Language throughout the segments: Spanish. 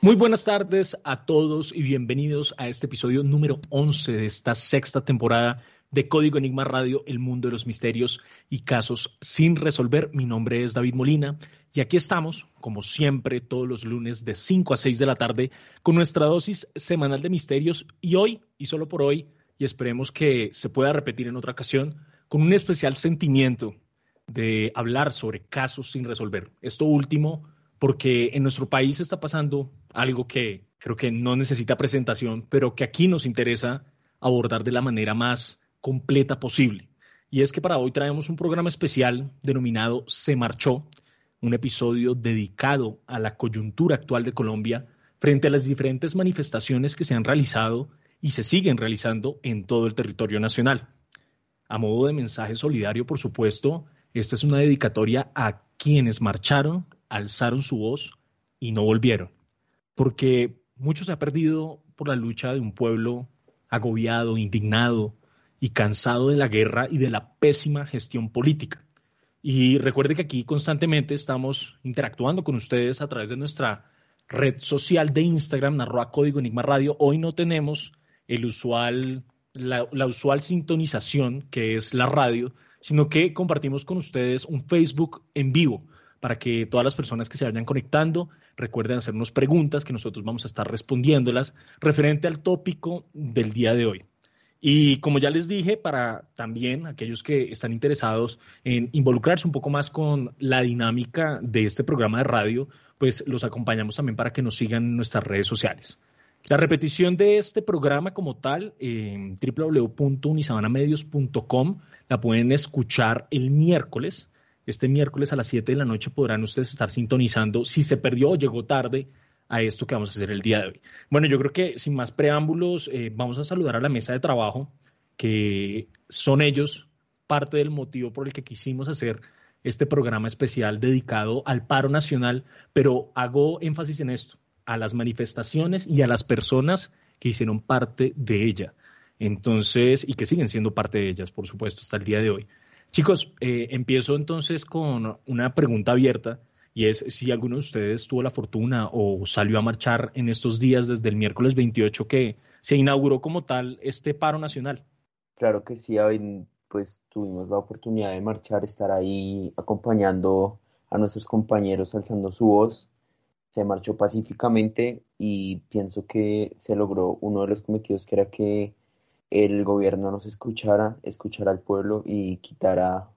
Muy buenas tardes a todos y bienvenidos a este episodio número 11 de esta sexta temporada de Código Enigma Radio, el mundo de los misterios y casos sin resolver. Mi nombre es David Molina y aquí estamos, como siempre, todos los lunes de 5 a 6 de la tarde con nuestra dosis semanal de misterios y hoy, y solo por hoy, y esperemos que se pueda repetir en otra ocasión, con un especial sentimiento de hablar sobre casos sin resolver. Esto último porque en nuestro país está pasando algo que creo que no necesita presentación, pero que aquí nos interesa abordar de la manera más completa posible. Y es que para hoy traemos un programa especial denominado Se Marchó, un episodio dedicado a la coyuntura actual de Colombia frente a las diferentes manifestaciones que se han realizado y se siguen realizando en todo el territorio nacional. A modo de mensaje solidario, por supuesto, esta es una dedicatoria a quienes marcharon alzaron su voz y no volvieron, porque mucho se ha perdido por la lucha de un pueblo agobiado, indignado y cansado de la guerra y de la pésima gestión política. Y recuerde que aquí constantemente estamos interactuando con ustedes a través de nuestra red social de Instagram, Narroa Código Enigma Radio. Hoy no tenemos el usual, la usual sintonización que es la radio, sino que compartimos con ustedes un Facebook en vivo para que todas las personas que se vayan conectando recuerden hacernos preguntas que nosotros vamos a estar respondiéndolas referente al tópico del día de hoy. Y como ya les dije, para también aquellos que están interesados en involucrarse un poco más con la dinámica de este programa de radio, pues los acompañamos también para que nos sigan en nuestras redes sociales. La repetición de este programa como tal en www.unisabanamedios.com la pueden escuchar el miércoles este miércoles a las 7 de la noche podrán ustedes estar sintonizando si se perdió o llegó tarde a esto que vamos a hacer el día de hoy. Bueno, yo creo que sin más preámbulos, eh, vamos a saludar a la mesa de trabajo, que son ellos parte del motivo por el que quisimos hacer este programa especial dedicado al paro nacional, pero hago énfasis en esto, a las manifestaciones y a las personas que hicieron parte de ella. Entonces, y que siguen siendo parte de ellas, por supuesto, hasta el día de hoy. Chicos, eh, empiezo entonces con una pregunta abierta y es si alguno de ustedes tuvo la fortuna o salió a marchar en estos días desde el miércoles 28 que se inauguró como tal este paro nacional. Claro que sí, pues tuvimos la oportunidad de marchar, estar ahí acompañando a nuestros compañeros alzando su voz. Se marchó pacíficamente y pienso que se logró uno de los cometidos que era que el gobierno nos escuchara, escuchara al pueblo y quitara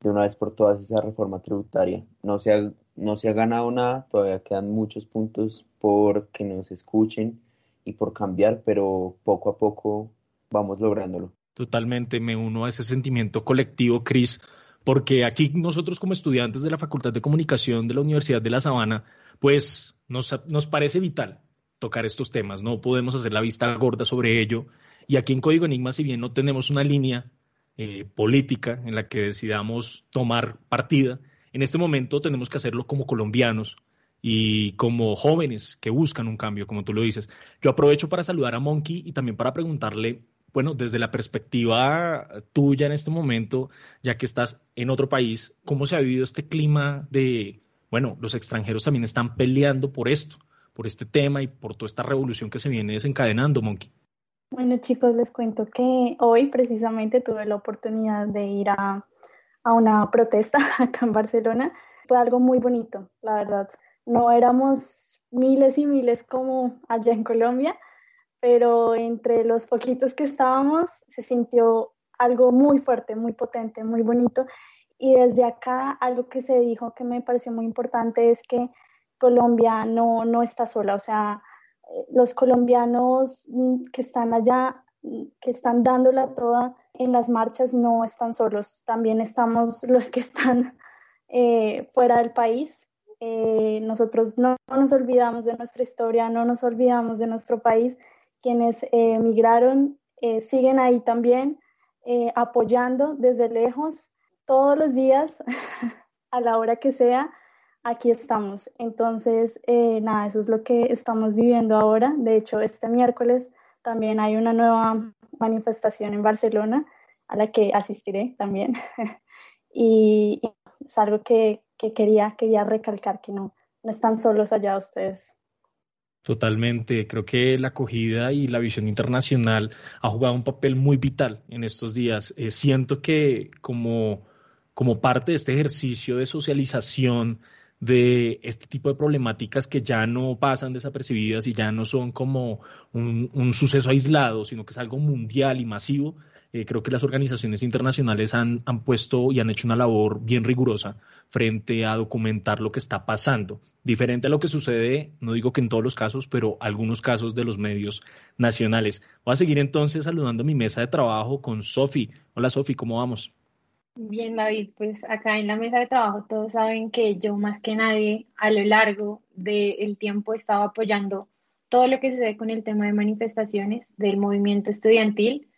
de una vez por todas esa reforma tributaria. No se ha, no se ha ganado nada, todavía quedan muchos puntos por que nos escuchen y por cambiar, pero poco a poco vamos lográndolo. Totalmente, me uno a ese sentimiento colectivo, Cris, porque aquí nosotros como estudiantes de la Facultad de Comunicación de la Universidad de La Sabana, pues nos, nos parece vital tocar estos temas, no podemos hacer la vista gorda sobre ello y aquí en Código Enigma, si bien no tenemos una línea eh, política en la que decidamos tomar partida, en este momento tenemos que hacerlo como colombianos y como jóvenes que buscan un cambio, como tú lo dices. Yo aprovecho para saludar a Monkey y también para preguntarle, bueno, desde la perspectiva tuya en este momento, ya que estás en otro país, ¿cómo se ha vivido este clima de, bueno, los extranjeros también están peleando por esto, por este tema y por toda esta revolución que se viene desencadenando, Monkey? Bueno chicos, les cuento que hoy precisamente tuve la oportunidad de ir a, una protesta acá en Barcelona. Fue algo muy bonito, la verdad. No éramos miles y miles como allá en Colombia, pero entre los poquitos que estábamos se sintió algo muy fuerte, muy potente, muy bonito. Y desde acá algo que se dijo que me pareció muy importante es que Colombia no, no está sola, o sea, los colombianos mm, que están allá, mm, que están dándola toda en las marchas, no están solos. También estamos los que están eh, fuera del país. Eh, nosotros no, nos olvidamos de nuestra historia, no nos olvidamos de nuestro país. Quienes eh, emigraron siguen ahí también apoyando desde lejos todos los días, a la hora que sea, aquí estamos. Entonces, eh, nada, eso es lo que estamos viviendo ahora. De hecho, este miércoles también hay una nueva manifestación en Barcelona a la que asistiré también. y, es algo que, quería, quería recalcar, que no, no están solos allá ustedes. Totalmente, creo que la acogida y la visión internacional ha jugado un papel muy vital en estos días. Eh, siento que como, como parte de este ejercicio de socialización de este tipo de problemáticas que ya no pasan desapercibidas y ya no son como un, un suceso aislado, sino que es algo mundial y masivo, eh, creo que las organizaciones internacionales han, han, puesto y han hecho una labor bien rigurosa frente a documentar lo que está pasando. Diferente a lo que sucede, no digo que en todos los casos, pero algunos casos de los medios nacionales. Voy a seguir entonces saludando mi mesa de trabajo con Sofi. Hola Sofi, ¿cómo vamos? Bien, David, pues acá en la mesa de trabajo todos saben que yo más que nadie a lo largo del tiempo he estado apoyando todo lo que sucede con el tema de manifestaciones del movimiento estudiantil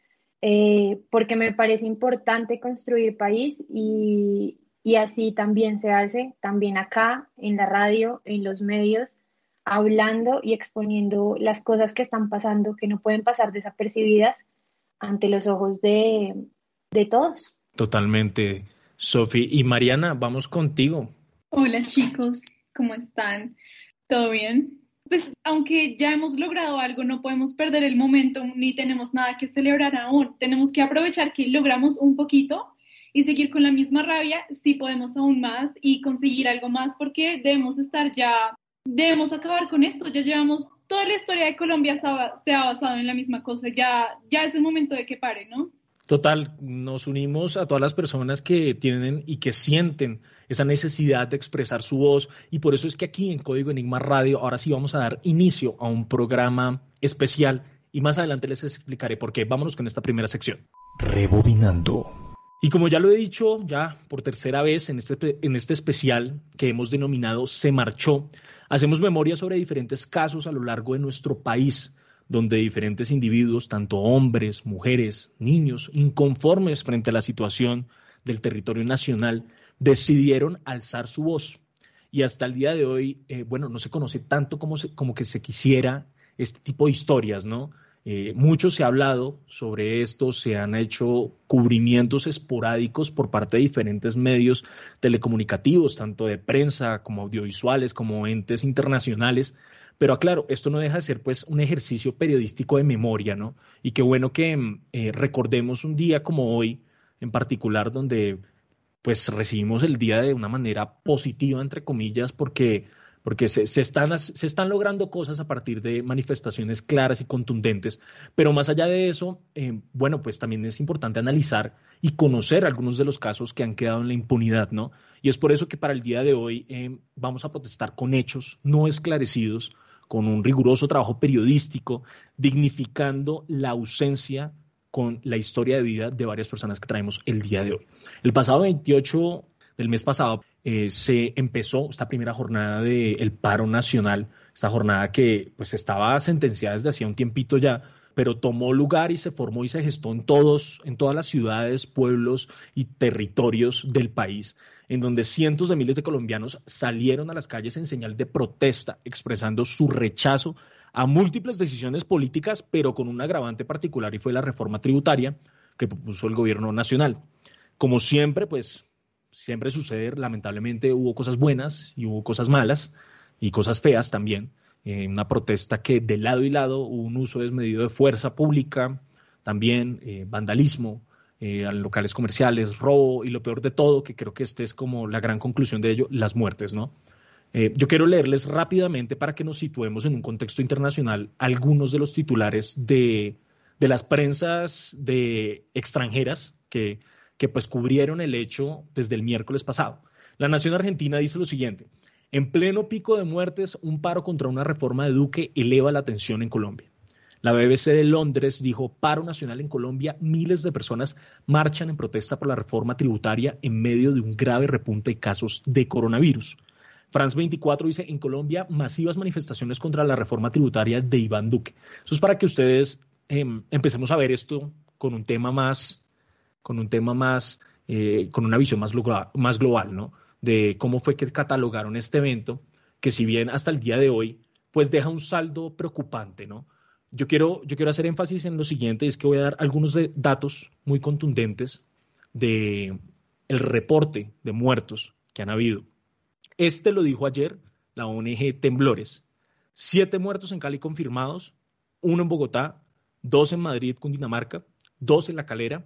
eh, porque me parece importante construir país y, y así también se hace, también acá, en la radio, en los medios, hablando y exponiendo las cosas que están pasando, que no pueden pasar desapercibidas ante los ojos de, de todos. Totalmente. Sofi y Mariana, vamos contigo. Hola chicos, ¿cómo están? ¿Todo bien? pues aunque ya hemos logrado algo, no podemos perder el momento ni tenemos nada que celebrar aún. Tenemos que aprovechar que logramos un poquito y seguir con la misma rabia si podemos aún más y conseguir algo más porque debemos estar ya, debemos acabar con esto. Ya llevamos, toda la historia de Colombia se ha basado en la misma cosa. Ya, ya es el momento de que pare, ¿no? Total, nos unimos a todas las personas que tienen y que sienten esa necesidad de expresar su voz y por eso es que aquí en Código Enigma Radio ahora sí vamos a dar inicio a un programa especial y más adelante les explicaré por qué. Vámonos con esta primera sección. Rebobinando. Y como ya lo he dicho ya por tercera vez en este, en este especial que hemos denominado Se Marchó, hacemos memoria sobre diferentes casos a lo largo de nuestro país donde diferentes individuos, tanto hombres, mujeres, niños, inconformes frente a la situación del territorio nacional, decidieron alzar su voz. Y hasta el día de hoy, eh, bueno, no se conoce tanto como, como que se quisiera este tipo de historias, ¿no? Eh, mucho se ha hablado sobre esto, se han hecho cubrimientos esporádicos por parte de diferentes medios telecomunicativos, tanto de prensa como audiovisuales, como entes internacionales, pero aclaro, esto no deja de ser pues un ejercicio periodístico de memoria, ¿no? Y qué bueno que mm, eh, recordemos un día como hoy, en particular, donde pues recibimos el día de una manera positiva, entre comillas, porque, porque se, están, se están logrando cosas a partir de manifestaciones claras y contundentes. Pero más allá de eso, eh, bueno, pues también es importante analizar y conocer algunos de los casos que han quedado en la impunidad, ¿no? Y es por eso que para el día de hoy eh, vamos a protestar con hechos no esclarecidos con un riguroso trabajo periodístico, dignificando la ausencia con la historia de vida de varias personas que traemos el día de hoy. El pasado 28 del mes pasado eh, se empezó esta primera jornada del paro nacional, esta jornada que pues estaba sentenciada desde hacía un tiempito ya, pero tomó lugar y se formó y se gestó en todos, en todas las ciudades, pueblos y territorios del país, en donde cientos de miles de colombianos salieron a las calles en señal de protesta, expresando su rechazo a múltiples decisiones políticas, pero con un agravante particular y fue la reforma tributaria que propuso el gobierno nacional. Como siempre, pues siempre sucede, lamentablemente hubo cosas buenas y hubo cosas malas y cosas feas también eh, una protesta que de lado y lado hubo un uso desmedido de fuerza pública, también eh, vandalismo eh, a locales comerciales, robo y lo peor de todo, que creo que esta es como la gran conclusión de ello, las muertes, ¿no? yo quiero leerles rápidamente para que nos situemos en un contexto internacional algunos de los titulares de, de las prensas de extranjeras que, que pues cubrieron el hecho desde el miércoles pasado. La Nación Argentina dice lo siguiente, en pleno pico de muertes, un paro contra una reforma de Duque eleva la tensión en Colombia. La BBC de Londres dijo, paro nacional en Colombia, miles de personas marchan en protesta por la reforma tributaria en medio de un grave repunte de casos de coronavirus. France 24 dice, en Colombia, masivas manifestaciones contra la reforma tributaria de Iván Duque. Eso es para que ustedes em, empecemos a ver esto con un tema más, con un tema más, eh, con una visión más, más global, ¿no? de cómo fue que catalogaron este evento, que si bien hasta el día de hoy, pues deja un saldo preocupante, ¿no? Yo quiero, yo quiero hacer énfasis en lo siguiente, es que voy a dar algunos de datos muy contundentes de el reporte de muertos que han habido. Este lo dijo ayer la ONG Temblores. siete muertos en Cali confirmados, uno en Bogotá, dos en Madrid, Cundinamarca, dos en La Calera,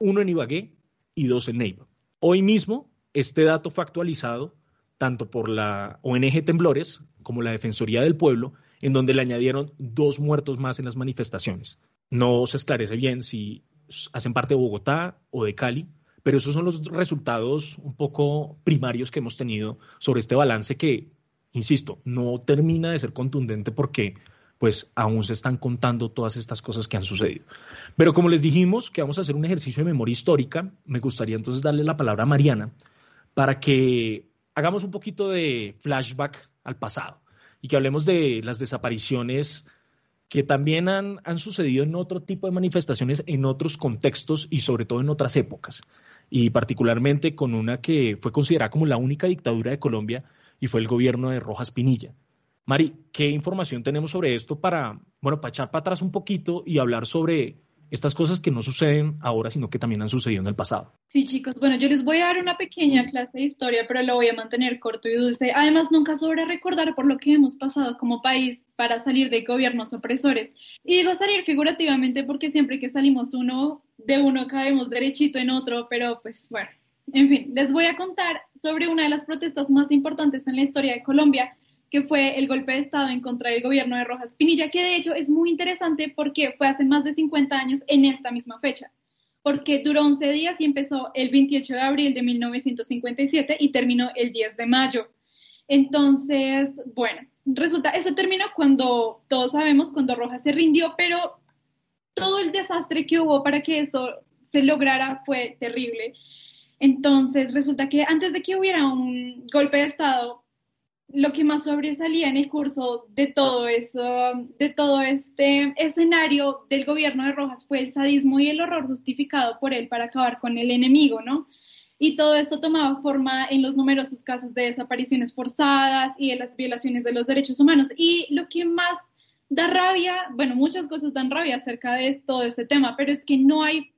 uno en Ibagué y dos en Neiva. Hoy mismo, este dato fue actualizado tanto por la ONG Temblores como la Defensoría del Pueblo, en donde le añadieron dos muertos más en las manifestaciones. No se esclarece bien si hacen parte de Bogotá o de Cali, pero esos son los resultados un poco primarios que hemos tenido sobre este balance que, insisto, no termina de ser contundente porque pues aún se están contando todas estas cosas que han sucedido. Pero como les dijimos que vamos a hacer un ejercicio de memoria histórica, me gustaría entonces darle la palabra a Mariana para que hagamos un poquito de flashback al pasado y que hablemos de las desapariciones que también han, han, sucedido en otro tipo de manifestaciones, en otros contextos y sobre todo en otras épocas, y particularmente con una que fue considerada como la única dictadura de Colombia y fue el gobierno de Rojas Pinilla. Mari, ¿qué información tenemos sobre esto para, bueno, para echar para atrás un poquito y hablar sobre estas cosas que no suceden ahora, sino que también han sucedido en el pasado. Sí, chicos, bueno, yo les voy a dar una pequeña clase de historia, pero lo voy a mantener corto y dulce. Además, nunca sobra recordar por lo que hemos pasado como país para salir de gobiernos opresores. Y digo salir figurativamente porque siempre que salimos uno de uno caemos derechito en otro, pero pues bueno, en fin, les voy a contar sobre una de las protestas más importantes en la historia de Colombia, que fue el golpe de Estado en contra del gobierno de Rojas Pinilla, que de hecho es muy interesante porque fue hace más de 50 años en esta misma fecha, porque duró 11 días y empezó el 28 de abril de 1957 y terminó el 10 de mayo. Entonces, bueno, resulta, ese terminó cuando todos sabemos, cuando Rojas se rindió, pero todo el desastre que hubo para que eso se lograra fue terrible. Entonces, resulta que antes de que hubiera un golpe de Estado, lo que más sobresalía en el curso de todo eso, de todo este escenario del gobierno de Rojas fue el sadismo y el horror justificado por él para acabar con el enemigo, ¿no? Y todo esto tomaba forma en los numerosos casos de desapariciones forzadas y de las violaciones de los derechos humanos. Y lo que más da rabia, bueno, muchas cosas dan rabia acerca de todo este tema, pero es que no hay,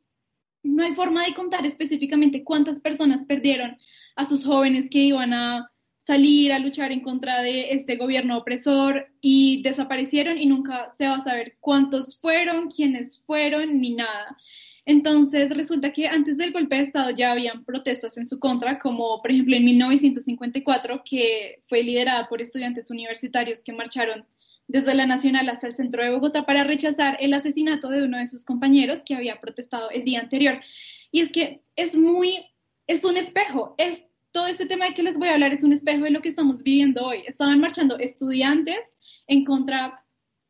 no hay forma de contar específicamente cuántas personas perdieron a sus jóvenes que iban a salir a luchar en contra de este gobierno opresor y desaparecieron y nunca se va a saber cuántos fueron, quiénes fueron, ni nada. Entonces resulta que antes del golpe de Estado ya habían protestas en su contra, como por ejemplo en 1954, que fue liderada por estudiantes universitarios que marcharon desde la Nacional hasta el centro de Bogotá para rechazar el asesinato de uno de sus compañeros que había protestado el día anterior. Y es que es muy, es un espejo, es todo este tema de que les voy a hablar es un espejo de lo que estamos viviendo hoy. Estaban marchando estudiantes en contra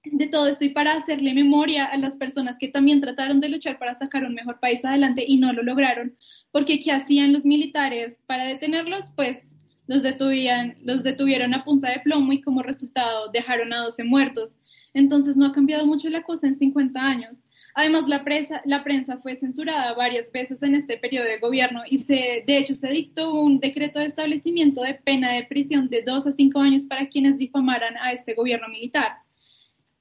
de todo esto y para hacerle memoria a las personas que también trataron de luchar para sacar un mejor país adelante y no lo lograron, porque ¿qué hacían los militares para detenerlos? Pues los detuvieron, los detuvieron a punta de plomo y como resultado dejaron a 12 muertos. Entonces no ha cambiado mucho la cosa en 50 años. Además, la, la prensa fue censurada varias veces en este periodo de gobierno y se, de hecho se dictó un decreto de establecimiento de pena de prisión de dos a cinco años para quienes difamaran a este gobierno militar.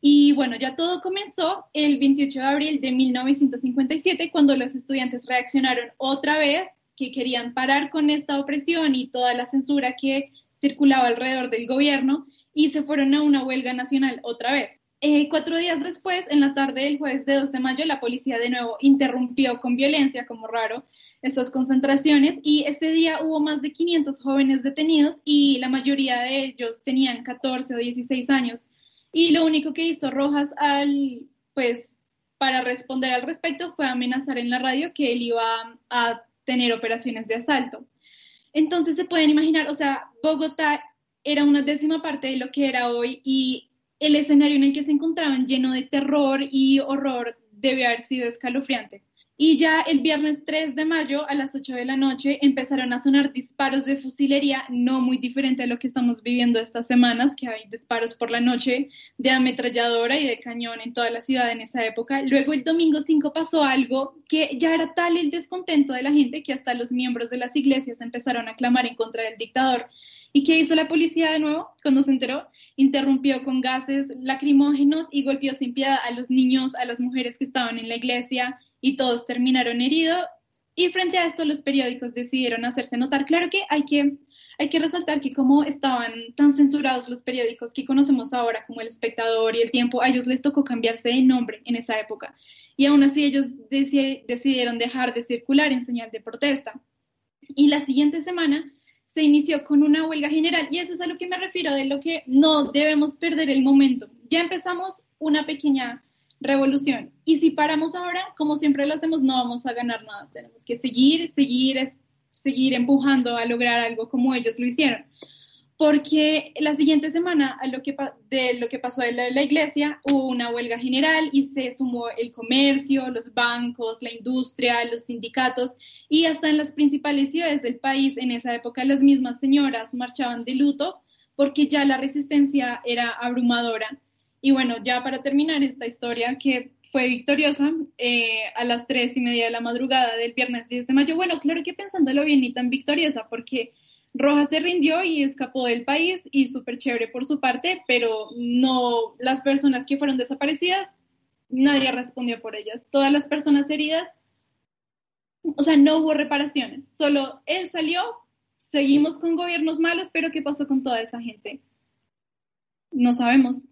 Y bueno, ya todo comenzó el 28 de abril de 1957 cuando los estudiantes reaccionaron otra vez que querían parar con esta opresión y toda la censura que circulaba alrededor del gobierno y se fueron a una huelga nacional otra vez. Eh, cuatro días después, en la tarde del jueves de 2 de mayo, la policía de nuevo interrumpió con violencia, como raro, estas concentraciones y ese día hubo más de 500 jóvenes detenidos y la mayoría de ellos tenían 14 o 16 años. Y lo único que hizo Rojas al, pues, para responder al respecto fue amenazar en la radio que él iba a tener operaciones de asalto. Entonces se pueden imaginar, o sea, Bogotá era una décima parte de lo que era hoy y el escenario en el que se encontraban lleno de terror y horror debe haber sido escalofriante. Y ya el viernes 3 de mayo a las 8 de la noche empezaron a sonar disparos de fusilería, no muy diferente a lo que estamos viviendo estas semanas, que hay disparos por la noche de ametralladora y de cañón en toda la ciudad en esa época. Luego el domingo 5 pasó algo que ya era tal el descontento de la gente que hasta los miembros de las iglesias empezaron a clamar en contra del dictador. ¿Y qué hizo la policía de nuevo cuando se enteró? Interrumpió con gases lacrimógenos y golpeó sin piedad a los niños, a las mujeres que estaban en la iglesia y todos terminaron heridos. Y frente a esto los periódicos decidieron hacerse notar. Claro que hay que hay que resaltar que como estaban tan censurados los periódicos que conocemos ahora, como El Espectador y El Tiempo, a ellos les tocó cambiarse de nombre en esa época. Y aún así ellos decidieron dejar de circular en señal de protesta. Y la siguiente semana se inició con una huelga general. Y eso es a lo que me refiero, de lo que no debemos perder el momento. Ya empezamos una pequeña revolución. Y si paramos ahora, como siempre lo hacemos, no vamos a ganar nada. Tenemos que seguir, seguir, seguir empujando a lograr algo como ellos lo hicieron. Porque la siguiente semana de lo que pasó en la, la iglesia hubo una huelga general y se sumó el comercio, los bancos, la industria, los sindicatos y hasta en las principales ciudades del país en esa época las mismas señoras marchaban de luto porque ya la resistencia era abrumadora. Y bueno, ya para terminar esta historia que fue victoriosa eh, a las tres y media de la madrugada del viernes 10 de mayo, bueno, claro que pensándolo bien, ni tan victoriosa, porque Roja se rindió y escapó del país y súper chévere por su parte, pero no las personas que fueron desaparecidas, nadie respondió por ellas. Todas las personas heridas, o sea, no hubo reparaciones, solo él salió, seguimos con gobiernos malos, pero ¿qué pasó con toda esa gente? No sabemos.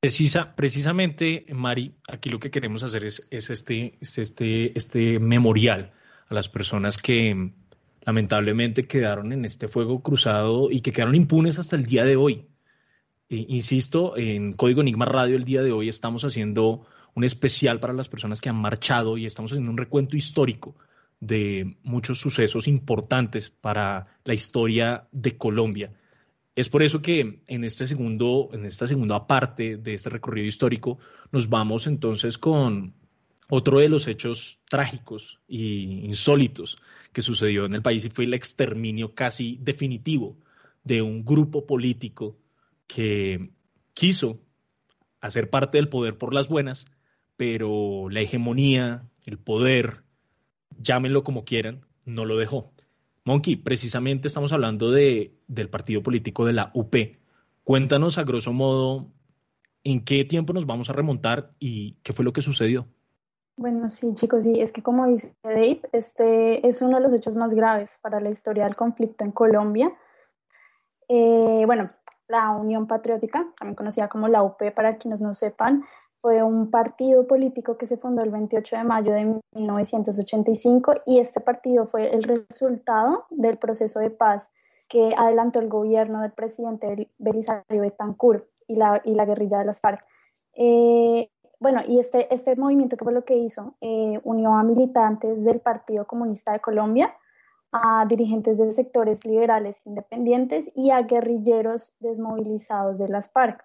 Precisa, precisamente, Mari, aquí lo que queremos hacer es, este, este, este memorial a las personas que lamentablemente quedaron en este fuego cruzado y que quedaron impunes hasta el día de hoy. E, insisto, en Código Enigma Radio el día de hoy estamos haciendo un especial para las personas que han marchado y estamos haciendo un recuento histórico de muchos sucesos importantes para la historia de Colombia. Es por eso que en, este segundo, en esta segunda parte de este recorrido histórico nos vamos entonces con otro de los hechos trágicos e insólitos que sucedió en el país fue el exterminio casi definitivo de un grupo político que quiso hacer parte del poder por las buenas, pero la hegemonía, el poder, llámenlo como quieran, no lo dejó. Monkey, precisamente estamos hablando de, del partido político de la UP. Cuéntanos a grosso modo en qué tiempo nos vamos a remontar y qué fue lo que sucedió. Bueno, sí, chicos, sí, es que como dice Dave, este es uno de los hechos más graves para la historia del conflicto en Colombia. Eh, bueno, la Unión Patriótica, también conocida como la UP para quienes no sepan, fue un partido político que se fundó el 28 de mayo de 1985 y este partido fue el resultado del proceso de paz que adelantó el gobierno del presidente Belisario Betancourt y la, y la guerrilla de las FARC. Eh, bueno, y este, este movimiento que fue lo que hizo, eh, unió a militantes del Partido Comunista de Colombia, a dirigentes de sectores liberales independientes y a guerrilleros desmovilizados de las FARC.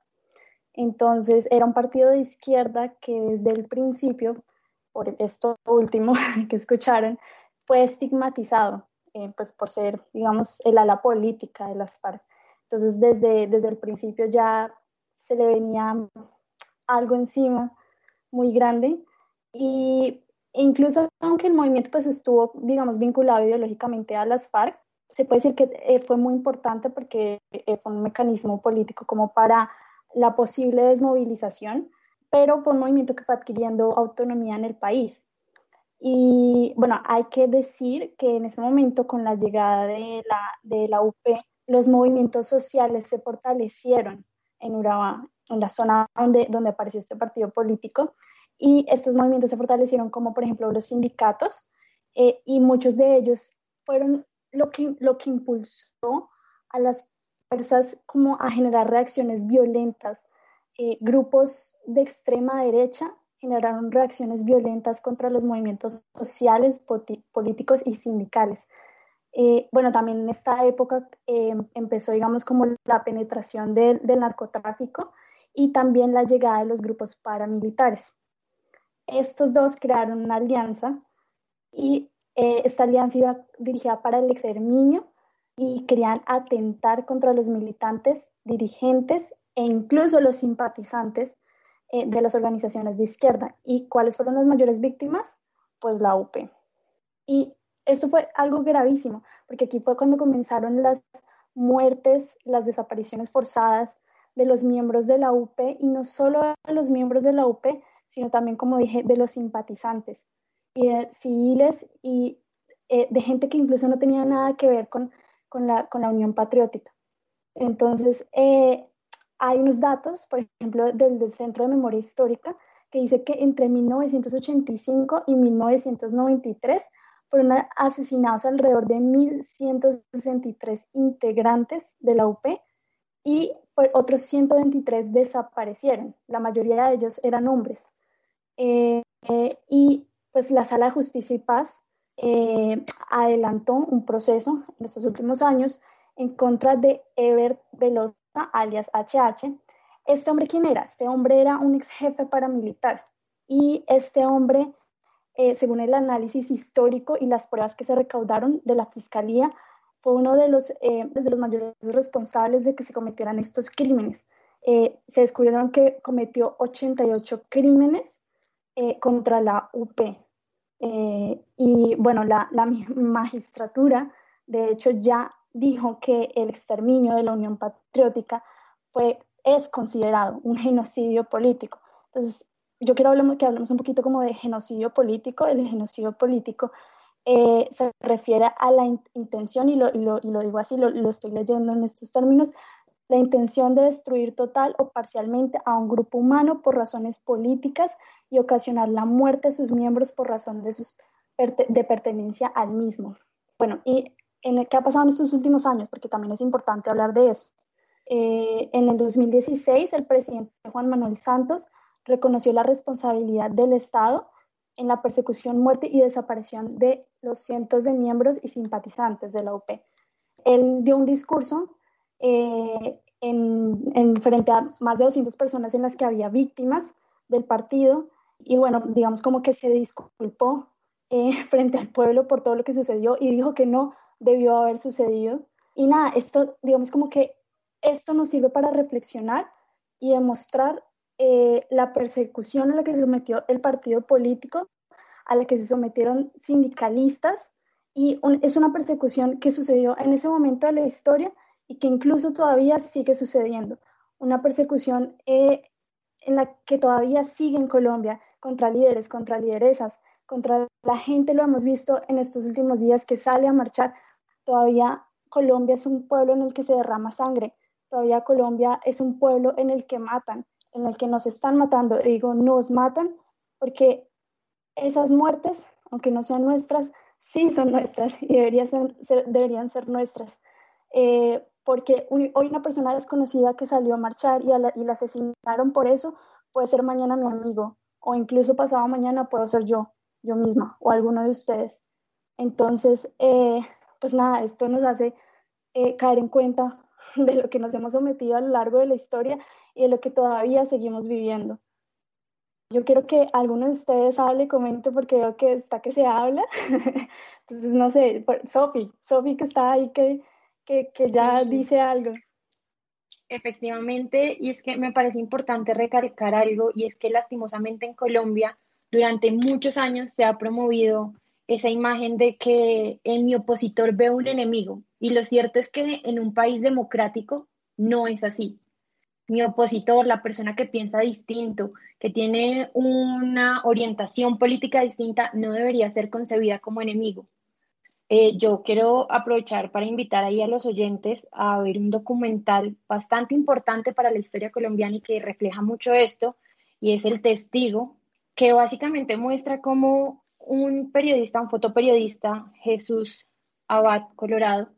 Entonces era un partido de izquierda que desde el principio, por esto último que escucharon, fue estigmatizado eh, pues por ser, digamos, el ala política de las FARC. Entonces desde, desde el principio ya se le venía algo encima muy grande y incluso aunque el movimiento pues estuvo, digamos, vinculado ideológicamente a las FARC, se puede decir que eh, fue muy importante porque eh, fue un mecanismo político como para la posible desmovilización, pero fue un movimiento que fue adquiriendo autonomía en el país. Y bueno, hay que decir que en ese momento, con la llegada de la, de la UP, los movimientos sociales se fortalecieron en Urabá, en la zona donde, donde apareció este partido político, y estos movimientos se fortalecieron como, por ejemplo, los sindicatos, eh, y muchos de ellos fueron lo que, lo que impulsó a las fuerzas como a generar reacciones violentas. Eh, grupos de extrema derecha generaron reacciones violentas contra los movimientos sociales, políticos y sindicales. Eh, bueno, también en esta época eh, empezó, digamos, como la penetración del narcotráfico y también la llegada de los grupos paramilitares. Estos dos crearon una alianza y esta alianza iba dirigida para el exterminio y querían atentar contra los militantes, dirigentes e incluso los simpatizantes eh, de las organizaciones de izquierda. ¿Y cuáles fueron las mayores víctimas? Pues la UP. Y eso fue algo gravísimo, porque aquí fue cuando comenzaron las muertes, las desapariciones forzadas de los miembros de la UP y no solo de los miembros de la UP, sino también, como dije, de los simpatizantes y de civiles y eh, de gente que incluso no tenía nada que ver con con la, con la Unión Patriótica. Entonces, eh, hay unos datos, por ejemplo, del, Centro de Memoria Histórica, que dice que entre 1985 y 1993 fueron asesinados alrededor de 1.163 integrantes de la UP y otros 123 desaparecieron. La mayoría de ellos eran hombres. Eh, eh, y pues la Sala de Justicia y Paz eh, adelantó un proceso en estos últimos años en contra de Ever Velosa, alias HH. ¿Este hombre quién era? Este hombre era un ex jefe paramilitar y este hombre, según el análisis histórico y las pruebas que se recaudaron de la Fiscalía, fue uno de los, eh, de los mayores responsables de que se cometieran estos crímenes. se descubrieron que cometió 88 crímenes contra la UP, eh, y bueno, la, la, magistratura, de hecho, ya dijo que el exterminio de la Unión Patriótica fue, es considerado un genocidio político. Entonces, yo quiero que hablemos un poquito como de genocidio político. El genocidio político eh, se refiere a la intención, y lo, lo, digo así, lo, lo, estoy leyendo en estos términos, la intención de destruir total o parcialmente a un grupo humano por razones políticas y ocasionar la muerte de sus miembros por razón de, sus, de pertenencia al mismo. Bueno, ¿y en qué ha pasado en estos últimos años? Porque también es importante hablar de eso. Eh, en el 2016, el presidente Juan Manuel Santos reconoció la responsabilidad del Estado en la persecución, muerte y desaparición de los cientos de miembros y simpatizantes de la UP. Él dio un discurso eh, en, frente a más de 200 personas en las que había víctimas del partido y bueno, digamos como que se disculpó eh, frente al pueblo por todo lo que sucedió y dijo que no debió haber sucedido. Y nada, esto, digamos como que esto nos sirve para reflexionar y demostrar eh, la persecución a la que se sometió el partido político, a la que se sometieron sindicalistas, y es una persecución que sucedió en ese momento de la historia y que incluso todavía sigue sucediendo. Una persecución eh, en la que todavía sigue en Colombia contra líderes, contra lideresas, contra la gente, lo hemos visto en estos últimos días que sale a marchar. Todavía Colombia es un pueblo en el que se derrama sangre, todavía Colombia es un pueblo en el que matan, en el que nos están matando. digo, nos matan porque esas muertes, aunque no sean nuestras, sí son nuestras y deberían ser, deberían ser nuestras. Eh, porque hoy una persona desconocida que salió a marchar y, la asesinaron por eso puede ser mañana mi amigo o incluso pasado mañana puedo ser yo, yo misma o alguno de ustedes. Entonces, eh, pues nada, esto nos hace eh, caer en cuenta de lo que nos hemos sometido a lo largo de la historia y de lo que todavía seguimos viviendo. Yo quiero que alguno de ustedes hable, comente, porque veo que está que se habla. Entonces, no sé, Sofi, Sofi que está ahí, que, que, ya dice algo. Efectivamente, y es que me parece importante recalcar algo, y es que lastimosamente en Colombia durante muchos años se ha promovido esa imagen de que en mi opositor veo un enemigo, y lo cierto es que en un país democrático no es así. Mi opositor, la persona que piensa distinto, que tiene una orientación política distinta, no debería ser concebida como enemigo. Eh, yo quiero aprovechar para invitar ahí a los oyentes a ver un documental bastante importante para la historia colombiana y que refleja mucho esto, y es El Testigo, que básicamente muestra cómo un periodista, un fotoperiodista, Jesús Abad Colorado,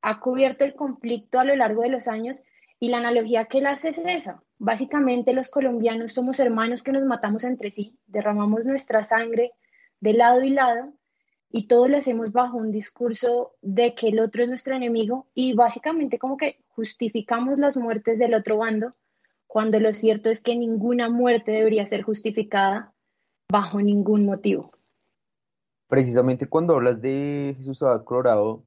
ha cubierto el conflicto a lo largo de los años y la analogía que él hace es esa. Básicamente los colombianos somos hermanos que nos matamos entre sí, derramamos nuestra sangre de lado y lado y todo lo hacemos bajo un discurso de que el otro es nuestro enemigo y básicamente como que justificamos las muertes del otro bando cuando lo cierto es que ninguna muerte debería ser justificada bajo ningún motivo. Precisamente cuando hablas de Jesús Abad Colorado,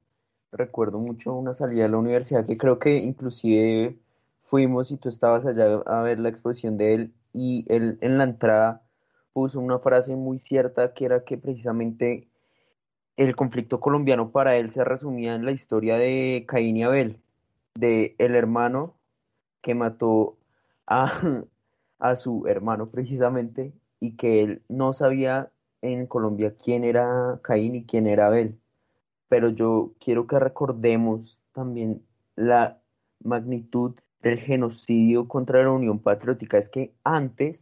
recuerdo mucho una salida a la universidad que creo que inclusive fuimos y tú estabas allá a ver la exposición de él y él en la entrada puso una frase muy cierta que era que precisamente el conflicto colombiano para él se resumía en la historia de Caín y Abel, de el hermano que mató a, a su hermano precisamente y que él no sabía en Colombia quién era Caín y quién era Abel. Pero yo quiero que recordemos también la magnitud del genocidio contra la Unión Patriótica. Es que antes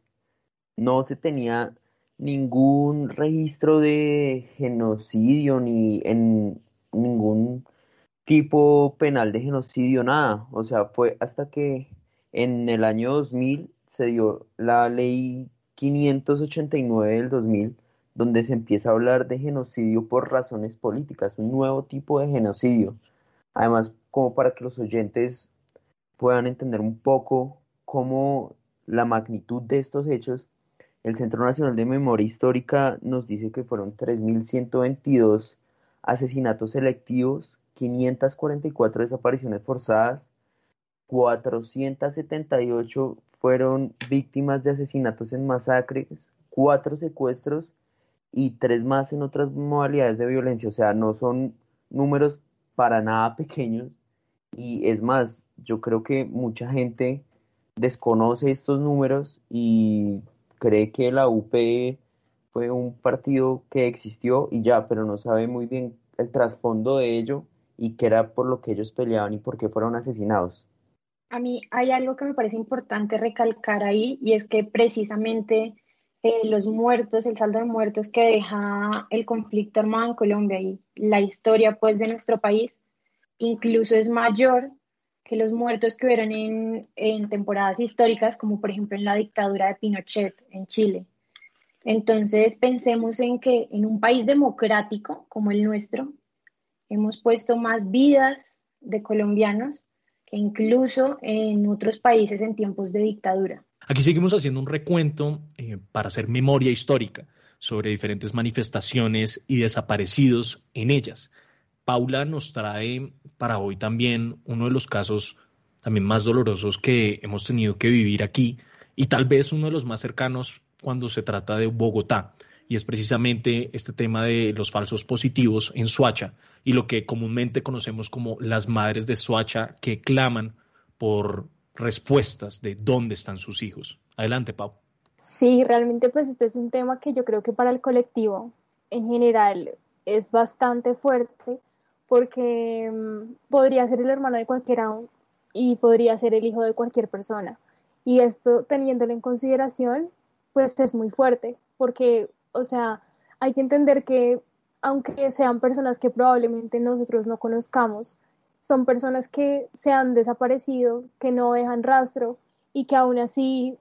no se tenía ningún registro de genocidio ni en ningún tipo penal de genocidio, nada. O sea, fue hasta que en el año 2000 se dio la ley 589 del 2000, donde se empieza a hablar de genocidio por razones políticas, un nuevo tipo de genocidio. Además, como para que los oyentes puedan entender un poco cómo la magnitud de estos hechos el Centro Nacional de Memoria Histórica nos dice que fueron 3.122 asesinatos selectivos, 544 desapariciones forzadas, 478 fueron víctimas de asesinatos en masacres, 4 secuestros y 3 más en otras modalidades de violencia. O sea, no son números para nada pequeños. Y es más, yo creo que mucha gente desconoce estos números y cree que la UP fue un partido que existió y ya, pero no sabe muy bien el trasfondo de ello y qué era por lo que ellos peleaban y por qué fueron asesinados. A mí hay algo que me parece importante recalcar ahí y es que precisamente eh, los muertos, el saldo de muertos que deja el conflicto armado en Colombia y la historia pues de nuestro país incluso es mayor que los muertos que hubieron en, en temporadas históricas, como por ejemplo en la dictadura de Pinochet en Chile. Entonces pensemos en que en un país democrático como el nuestro, hemos puesto más vidas de colombianos que incluso en otros países en tiempos de dictadura. Aquí seguimos haciendo un recuento eh, para hacer memoria histórica sobre diferentes manifestaciones y desaparecidos en ellas. Paula nos trae para hoy también uno de los casos también más dolorosos que hemos tenido que vivir aquí y tal vez uno de los más cercanos cuando se trata de Bogotá y es precisamente este tema de los falsos positivos en Suacha y lo que comúnmente conocemos como las madres de Suacha que claman por respuestas de dónde están sus hijos. Adelante, Pau. Sí, realmente pues este es un tema que yo creo que para el colectivo en general es bastante fuerte porque mm, podría ser el hermano de cualquiera y podría ser el hijo de cualquier persona. Y esto teniéndolo en consideración, pues es muy fuerte, porque, o sea, hay que entender que aunque sean personas que probablemente nosotros no conozcamos, son personas que se han desaparecido, que no dejan rastro y que aún así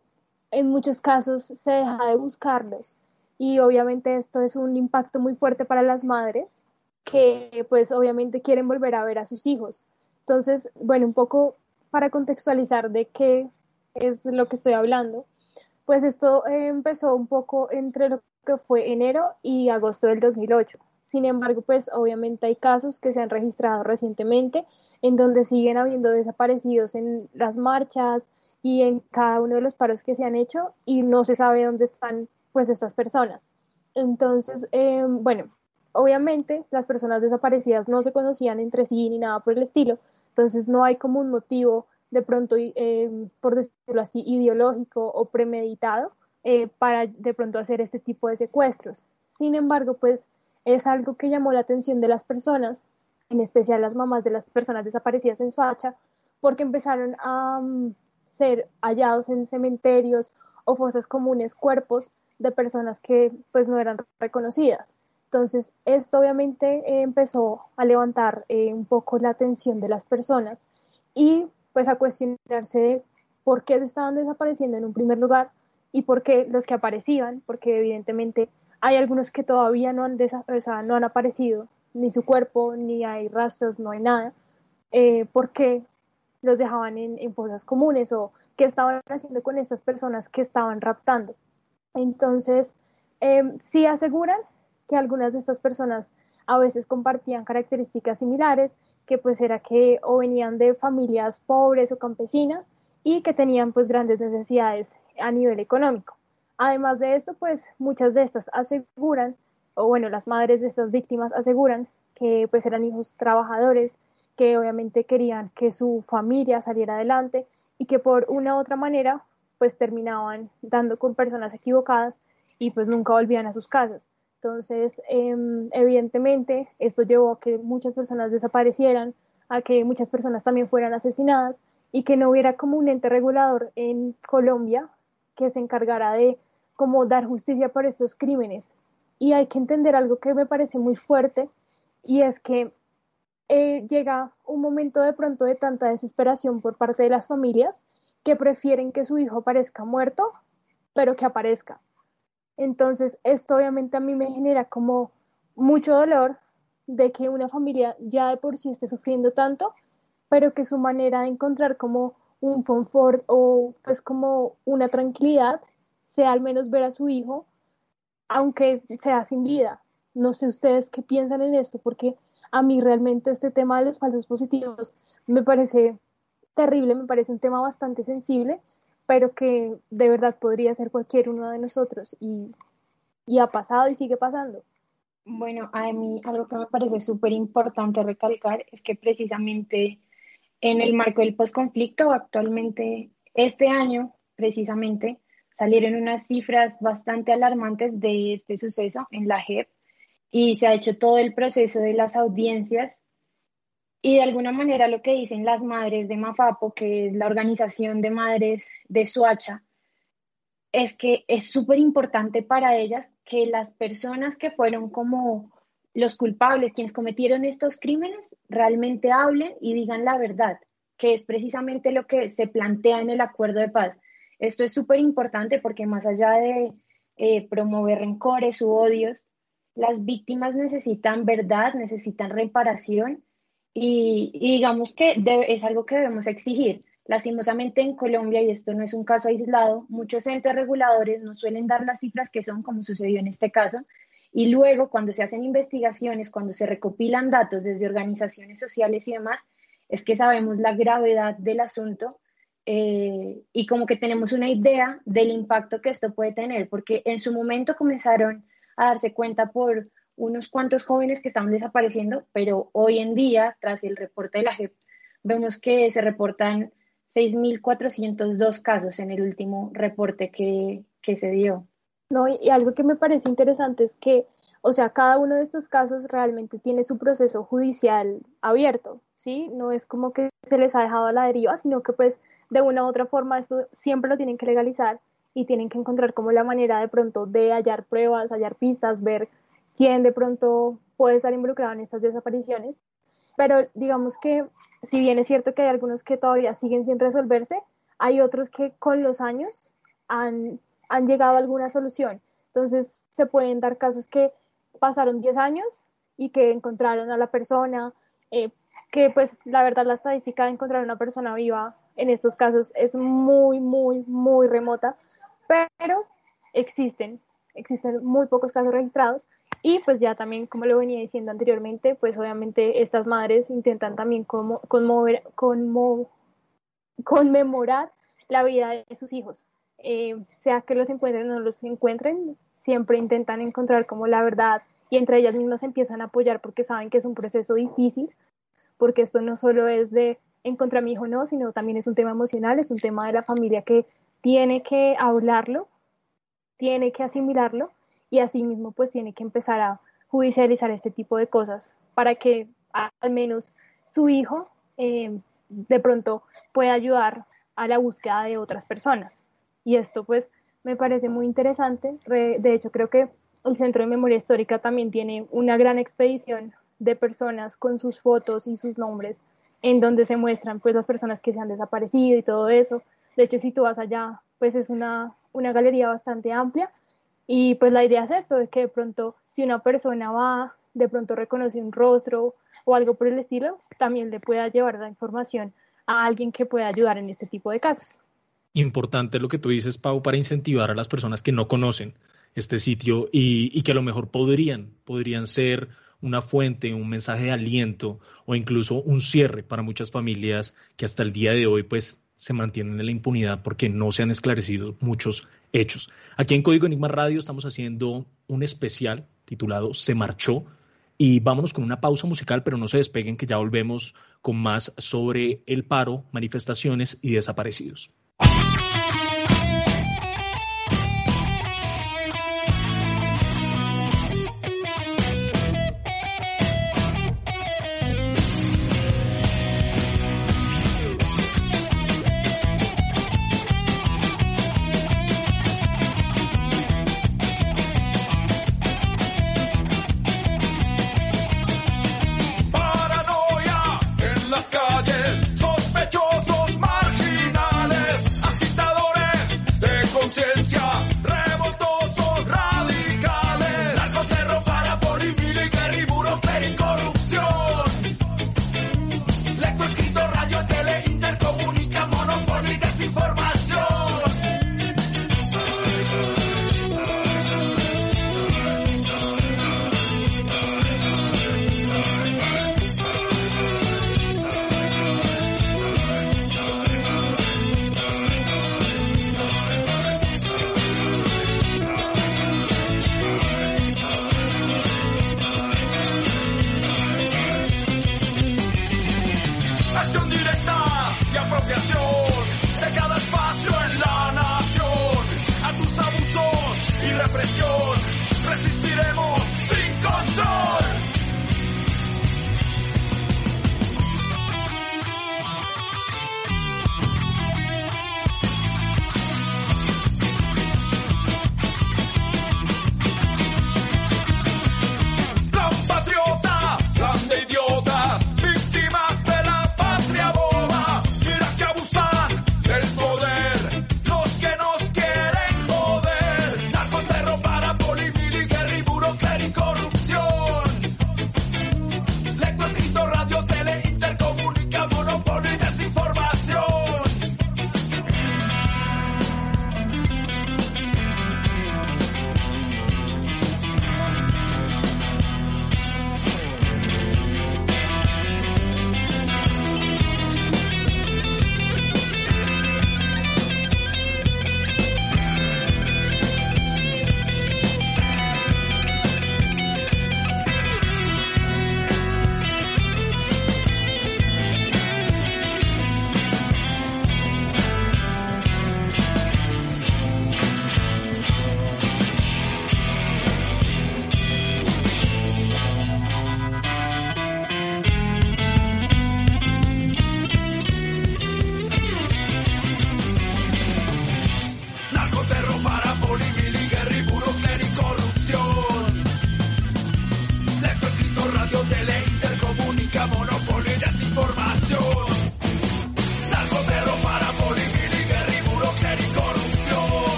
en muchos casos se deja de buscarlos. Y obviamente esto es un impacto muy fuerte para las madres que pues obviamente quieren volver a ver a sus hijos. Entonces, bueno, un poco para contextualizar de qué es lo que estoy hablando, pues esto empezó un poco entre lo que fue enero y agosto del 2008. Sin embargo, pues obviamente hay casos que se han registrado recientemente en donde siguen habiendo desaparecidos en las marchas y en cada uno de los paros que se han hecho y no se sabe dónde están pues estas personas. Entonces, eh, bueno, obviamente las personas desaparecidas no se conocían entre sí ni nada por el estilo, entonces no hay como un motivo de pronto, eh, por decirlo así, ideológico o premeditado eh, para de pronto hacer este tipo de secuestros. Sin embargo, pues es algo que llamó la atención de las personas, en especial las mamás de las personas desaparecidas en Soacha, porque empezaron a mm, ser hallados en cementerios o fosas comunes cuerpos de personas que pues no eran reconocidas. Entonces, esto obviamente eh, empezó a levantar eh, un poco la atención de las personas y pues a cuestionarse por qué estaban desapareciendo en un primer lugar y por qué los que aparecían, porque evidentemente hay algunos que todavía no han, no han aparecido, ni su cuerpo, ni hay rastros, no hay nada, eh, por qué los dejaban en, en fosas comunes o qué estaban haciendo con estas personas que estaban raptando. Entonces, sí aseguran que algunas de estas personas a veces compartían características similares, que pues era que o venían de familias pobres o campesinas y que tenían pues grandes necesidades a nivel económico. Además de esto, pues muchas de estas aseguran, o bueno, las madres de estas víctimas aseguran que pues eran hijos trabajadores, que obviamente querían que su familia saliera adelante y que por una u otra manera pues terminaban dando con personas equivocadas y pues nunca volvían a sus casas. Entonces, em, evidentemente, esto llevó a que muchas personas desaparecieran, a que muchas personas también fueran asesinadas y que no hubiera como un ente regulador en Colombia que se encargara de como dar justicia por estos crímenes. Y hay que entender algo que me parece muy fuerte y es que eh, llega un momento de pronto de tanta desesperación por parte de las familias que prefieren que su hijo aparezca muerto, pero que aparezca. Entonces, esto obviamente a mí me genera como mucho dolor de que una familia ya de por sí esté sufriendo tanto, pero que su manera de encontrar como un confort o pues como una tranquilidad sea al menos ver a su hijo, aunque sea sin vida. No sé ustedes qué piensan en esto, porque a mí realmente este tema de los falsos positivos me parece terrible, me parece un tema bastante sensible, pero que de verdad podría ser cualquier uno de nosotros y, ha pasado y sigue pasando. Bueno, a mí algo que me parece súper importante recalcar es que precisamente en el marco del posconflicto, actualmente, este año, precisamente, salieron unas cifras bastante alarmantes de este suceso en la JEP y se ha hecho todo el proceso de las audiencias y de alguna manera lo que dicen las madres de Mafapo, que es la organización de madres de Suacha, es que es súper importante para ellas que las personas que fueron como los culpables, quienes cometieron estos crímenes, realmente hablen y digan la verdad, que es precisamente lo que se plantea en el acuerdo de paz. Esto es súper importante porque más allá de eh, promover rencores u odios, las víctimas necesitan verdad, necesitan reparación y, digamos que es algo que debemos exigir. Lastimosamente en Colombia, y esto no es un caso aislado, muchos entes reguladores no suelen dar las cifras que son, como sucedió en este caso, y luego cuando se hacen investigaciones, cuando se recopilan datos desde organizaciones sociales y demás, es que sabemos la gravedad del asunto eh, y como que tenemos una idea del impacto que esto puede tener, porque en su momento comenzaron a darse cuenta por unos cuantos jóvenes que estaban desapareciendo, pero hoy en día, tras el reporte de la JEP, vemos que se reportan 6.402 casos en el último reporte que, que se dio. No, y algo que me parece interesante es que, o sea, cada uno de estos casos realmente tiene su proceso judicial abierto, ¿sí? No es como que se les ha dejado a la deriva, sino que pues de una u otra forma esto siempre lo tienen que legalizar y tienen que encontrar como la manera de pronto de hallar pruebas, hallar pistas, ver quién de pronto puede estar involucrado en estas desapariciones. Pero digamos que si bien es cierto que hay algunos que todavía siguen sin resolverse, hay otros que con los años han, han llegado a alguna solución. Entonces se pueden dar casos que pasaron 10 años y que encontraron a la persona, eh, que pues la verdad la estadística de encontrar a una persona viva en estos casos es muy, muy, muy remota, pero existen, existen muy pocos casos registrados. Y pues ya también, como lo venía diciendo anteriormente, pues obviamente estas madres intentan también como, conmover, conmemorar la vida de sus hijos, eh, sea que los encuentren o no los encuentren, siempre intentan encontrar como la verdad y entre ellas mismas empiezan a apoyar porque saben que es un proceso difícil, porque esto no solo es de encontrar a mi hijo, no, sino también es un tema emocional, es un tema de la familia que tiene que hablarlo, tiene que asimilarlo y asimismo pues tiene que empezar a judicializar este tipo de cosas para que al menos su hijo eh, de pronto pueda ayudar a la búsqueda de otras personas. Y esto pues me parece muy interesante. De hecho creo que el Centro de Memoria Histórica también tiene una gran expedición de personas con sus fotos y sus nombres en donde se muestran pues las personas que se han desaparecido y todo eso. De hecho, si tú vas allá, pues es una, una galería bastante amplia y pues la idea es eso, de que de pronto si una persona va, de pronto reconoce un rostro o algo por el estilo, también le pueda llevar la información a alguien que pueda ayudar en este tipo de casos. Importante lo que tú dices, Pau, para incentivar a las personas que no conocen este sitio y, y que a lo mejor podrían, podrían ser una fuente, un mensaje de aliento o incluso un cierre para muchas familias que hasta el día de hoy pues se mantienen en la impunidad porque no se han esclarecido muchos hechos. Aquí en Código Enigma Radio estamos haciendo un especial titulado Se marchó y vámonos con una pausa musical, pero no se despeguen que ya volvemos con más sobre el paro, manifestaciones y desaparecidos.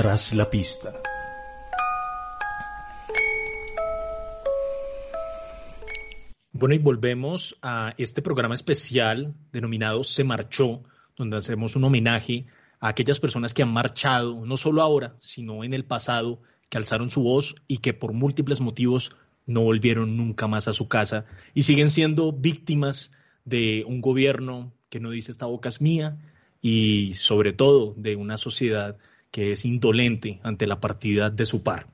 Tras la pista. Bueno, y volvemos a este programa especial denominado Se Marchó, donde hacemos un homenaje a aquellas personas que han marchado, no solo ahora, sino en el pasado, que alzaron su voz y que por múltiples motivos no volvieron nunca más a su casa y siguen siendo víctimas de un gobierno que no dice esta boca es mía y sobre todo de una sociedad que es indolente ante la partida de su par.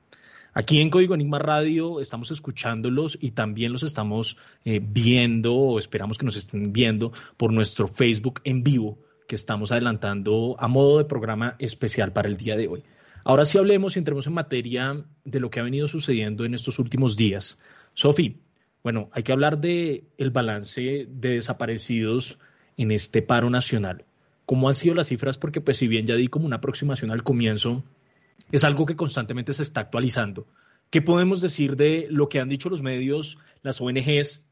Aquí en Código Enigma Radio estamos escuchándolos y también los estamos eh, viendo o esperamos que nos estén viendo por nuestro Facebook en vivo que estamos adelantando a modo de programa especial para el día de hoy. Ahora sí hablemos y entremos en materia de lo que ha venido sucediendo en estos últimos días. Sofi, bueno, hay que hablar de el balance de desaparecidos en este paro nacional. ¿Cómo han sido las cifras? Porque pues si bien ya di como una aproximación al comienzo, es algo que constantemente se está actualizando. ¿Qué podemos decir de lo que han dicho los medios, las ONGs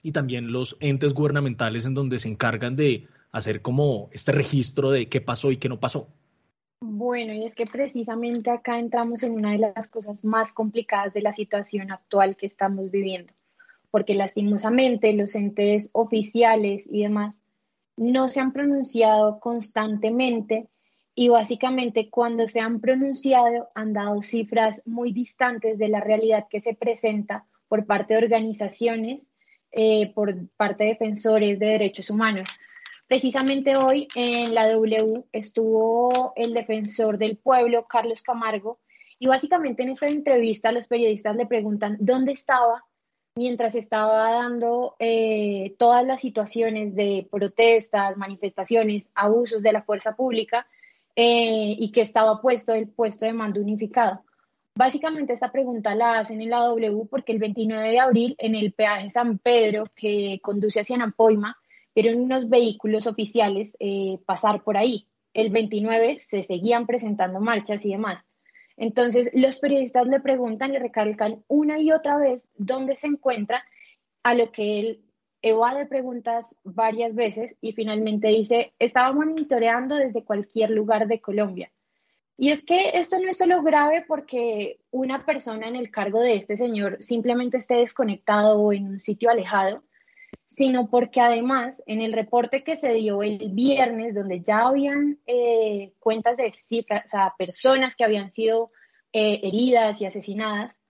y también los entes gubernamentales en donde se encargan de hacer como este registro de qué pasó y qué no pasó? Bueno, y es que precisamente acá entramos en una de las cosas más complicadas de la situación actual que estamos viviendo, porque lastimosamente los entes oficiales y demás no se han pronunciado constantemente y básicamente cuando se han pronunciado han dado cifras muy distantes de la realidad que se presenta por parte de organizaciones, eh, por parte de defensores de derechos humanos. Precisamente hoy en la W estuvo el defensor del pueblo, Carlos Camargo, y básicamente en esta entrevista los periodistas le preguntan dónde estaba mientras estaba dando eh, todas las situaciones de protestas, manifestaciones, abusos de la fuerza pública eh, y que estaba puesto el puesto de mando unificado. Básicamente esta pregunta la hacen en la W porque el 29 de abril en el peaje San Pedro que conduce hacia Nampoima en unos vehículos oficiales eh, pasar por ahí. El 29 se seguían presentando marchas y demás. Entonces, los periodistas le preguntan y recalcan una y otra vez dónde se encuentra, a lo que él evade preguntas varias veces y finalmente dice, estaba monitoreando desde cualquier lugar de Colombia. Y es que esto no es solo grave porque una persona en el cargo de este señor simplemente esté desconectado o en un sitio alejado, sino porque además en el reporte que se dio el viernes, donde ya habían eh, cuentas de cifras, o sea, personas que habían sido eh, heridas y asesinadas,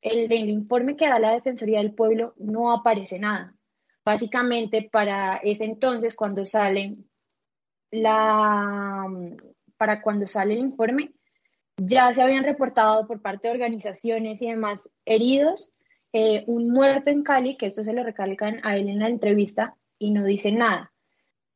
el, el informe que da la Defensoría del Pueblo no aparece nada. Básicamente para ese entonces, cuando sale la, para cuando sale el informe, ya se habían reportado por parte de organizaciones y demás heridos eh, un muerto en Cali, que esto se lo recalcan a él en la entrevista y no dice nada.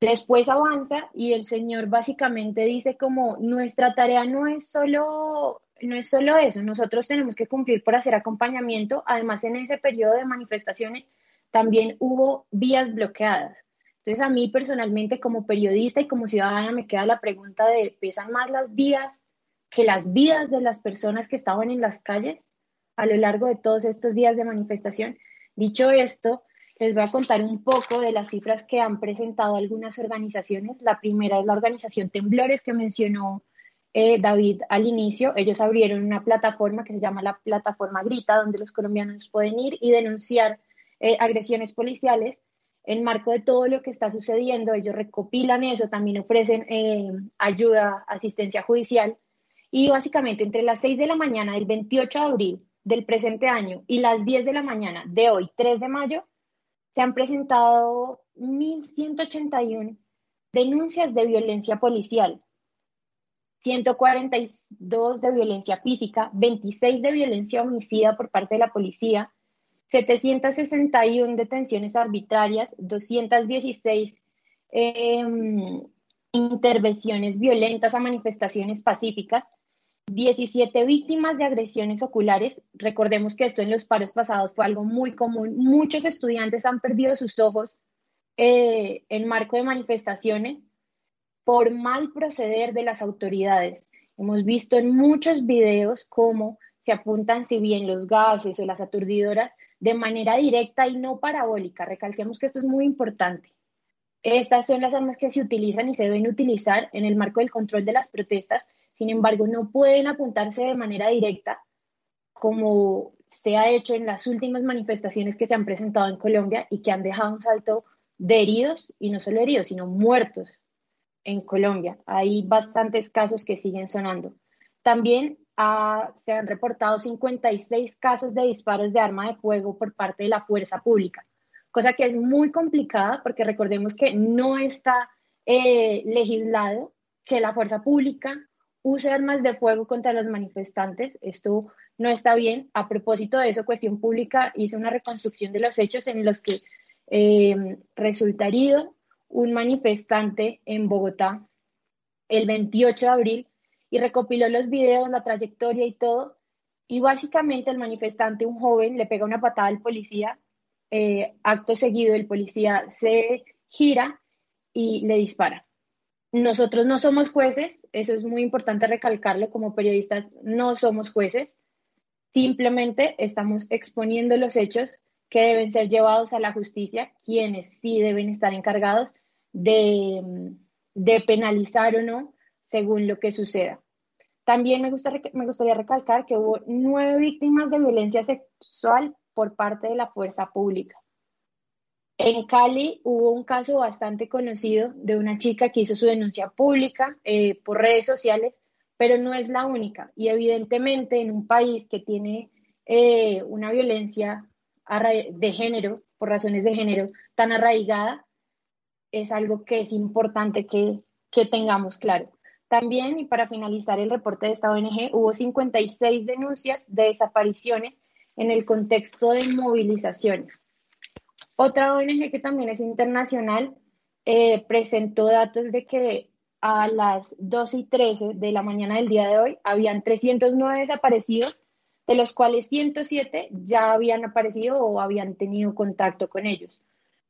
Después avanza y el señor básicamente dice como nuestra tarea no es solo no es solo eso, nosotros tenemos que cumplir por hacer acompañamiento. Además, en ese periodo de manifestaciones también hubo vías bloqueadas. Entonces, a mí personalmente como periodista y como ciudadana me queda la pregunta de, ¿pesan más las vías que las vidas de las personas que estaban en las calles? A lo largo de todos estos días de manifestación. Dicho esto, les voy a contar un poco de las cifras que han presentado algunas organizaciones. La primera es la organización Temblores que mencionó eh, David al inicio. Ellos abrieron una plataforma que se llama la plataforma Grita, donde los colombianos pueden ir y denunciar eh, agresiones policiales. En marco de todo lo que está sucediendo, ellos recopilan eso, también ofrecen eh, ayuda, asistencia judicial. Y básicamente entre las 6 de la mañana del 28 de abril del presente año y las 10 de la mañana de hoy, 3 de mayo, se han presentado 1.181 denuncias de violencia policial, 142 de violencia física, 26 de violencia homicida por parte de la policía, 761 detenciones arbitrarias, 216 em, intervenciones violentas a manifestaciones pacíficas, 17 víctimas de agresiones oculares. Recordemos que esto en los paros pasados fue algo muy común. Muchos estudiantes han perdido sus ojos eh, en marco de manifestaciones por mal proceder de las autoridades. Hemos visto en muchos videos cómo se apuntan, si bien los gases o las aturdidoras, de manera directa y no parabólica. Recalquemos que esto es muy importante. Estas son las armas que se utilizan y se deben utilizar en el marco del control de las protestas Sin embargo, no pueden apuntarse de manera directa como se ha hecho en las últimas manifestaciones que se han presentado en Colombia y que han dejado un salto de heridos, y no solo heridos, sino muertos en Colombia. Hay bastantes casos que siguen sonando. También ah, se han reportado 56 casos de disparos de arma de fuego por parte de la fuerza pública, cosa que es muy complicada porque recordemos que no está eh, legislado que la fuerza pública use armas de fuego contra los manifestantes. Esto no está bien. A propósito de eso, Cuestión Pública hizo una reconstrucción de los hechos en los que eh, herido un manifestante en Bogotá el 28 de abril y recopiló los videos, la trayectoria y todo. Y básicamente el manifestante, un joven, le pega una patada al policía. Eh, acto seguido, el policía se gira y le dispara. Nosotros no somos jueces, eso es muy importante recalcarlo como periodistas, no somos jueces, simplemente estamos exponiendo los hechos que deben ser llevados a la justicia, quienes sí deben estar encargados de, penalizar o no según lo que suceda. También me, gusta, me gustaría recalcar que hubo nueve víctimas de violencia sexual por parte de la fuerza pública. En Cali hubo un caso bastante conocido de una chica que hizo su denuncia pública eh, por redes sociales, pero no es la única. Y evidentemente en un país que tiene eh, una violencia de género, por razones de género, tan arraigada, es algo que es importante que, que tengamos claro. También, y para finalizar el reporte de esta ONG, hubo 56 denuncias de desapariciones en el contexto de movilizaciones. Otra ONG que también es internacional eh, presentó datos de que a las 2 y 13 de la mañana del día de hoy habían 309 desaparecidos, de los cuales 107 ya habían aparecido o habían tenido contacto con ellos